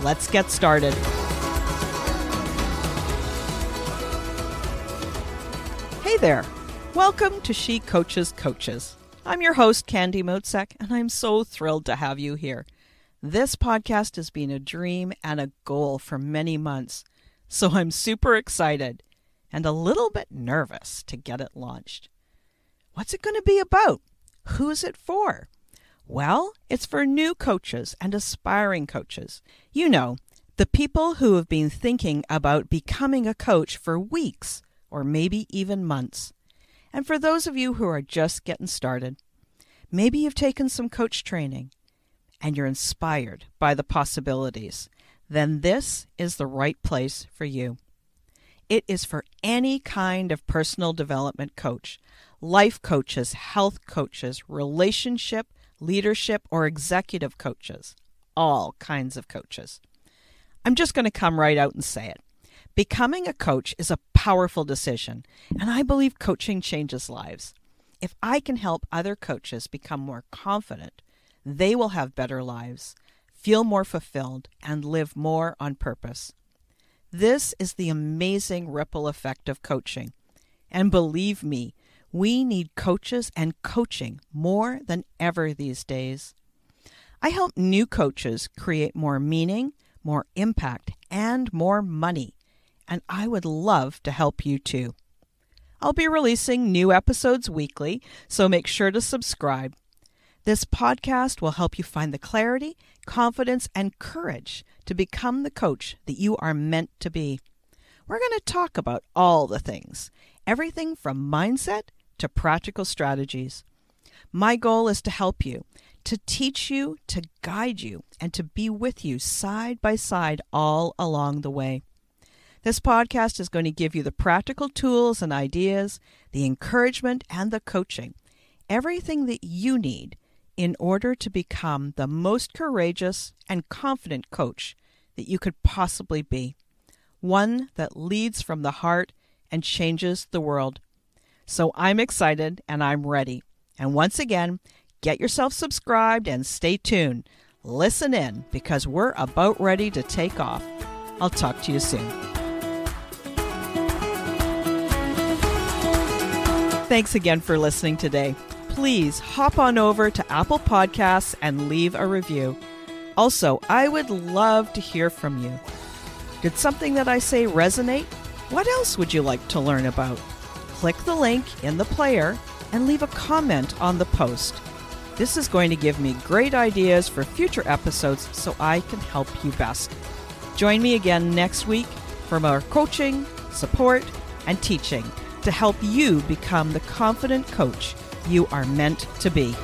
Let's get started. Hey there. Welcome to She Coaches Coaches. I'm your host, Candy Motzek, and I'm so thrilled to have you here. This podcast has been a dream and a goal for many months, so I'm super excited and a little bit nervous to get it launched. What's it going to be about? Who's it for? Well, it's for new coaches and aspiring coaches. You know, the people who have been thinking about becoming a coach for weeks or maybe even months. And for those of you who are just getting started, maybe you've taken some coach training and you're inspired by the possibilities, then this is the right place for you. It is for any kind of personal development coach, life coaches, health coaches, relationship, leadership, or executive coaches. All kinds of coaches. I'm just going to come right out and say it. Becoming a coach is a powerful decision, and I believe coaching changes lives. If I can help other coaches become more confident, they will have better lives, feel more fulfilled, and live more on purpose. This is the amazing ripple effect of coaching. And believe me, we need coaches and coaching more than ever these days. I help new coaches create more meaning, more impact, and more money, and I would love to help you too. I'll be releasing new episodes weekly, so make sure to subscribe. This podcast will help you find the clarity, confidence, and courage to become the coach that you are meant to be. We're going to talk about all the things everything from mindset to practical strategies. My goal is to help you, to teach you, to guide you, and to be with you side by side all along the way. This podcast is going to give you the practical tools and ideas, the encouragement, and the coaching, everything that you need in order to become the most courageous and confident coach that you could possibly be. One that leads from the heart and changes the world. So I'm excited and I'm ready. And once again, get yourself subscribed and stay tuned. Listen in because we're about ready to take off. I'll talk to you soon. Thanks again for listening today. Please hop on over to Apple Podcasts and leave a review. Also, I would love to hear from you. Did something that I say resonate? What else would you like to learn about? Click the link in the player and leave a comment on the post. This is going to give me great ideas for future episodes so I can help you best. Join me again next week for more coaching, support, and teaching to help you become the confident coach you are meant to be.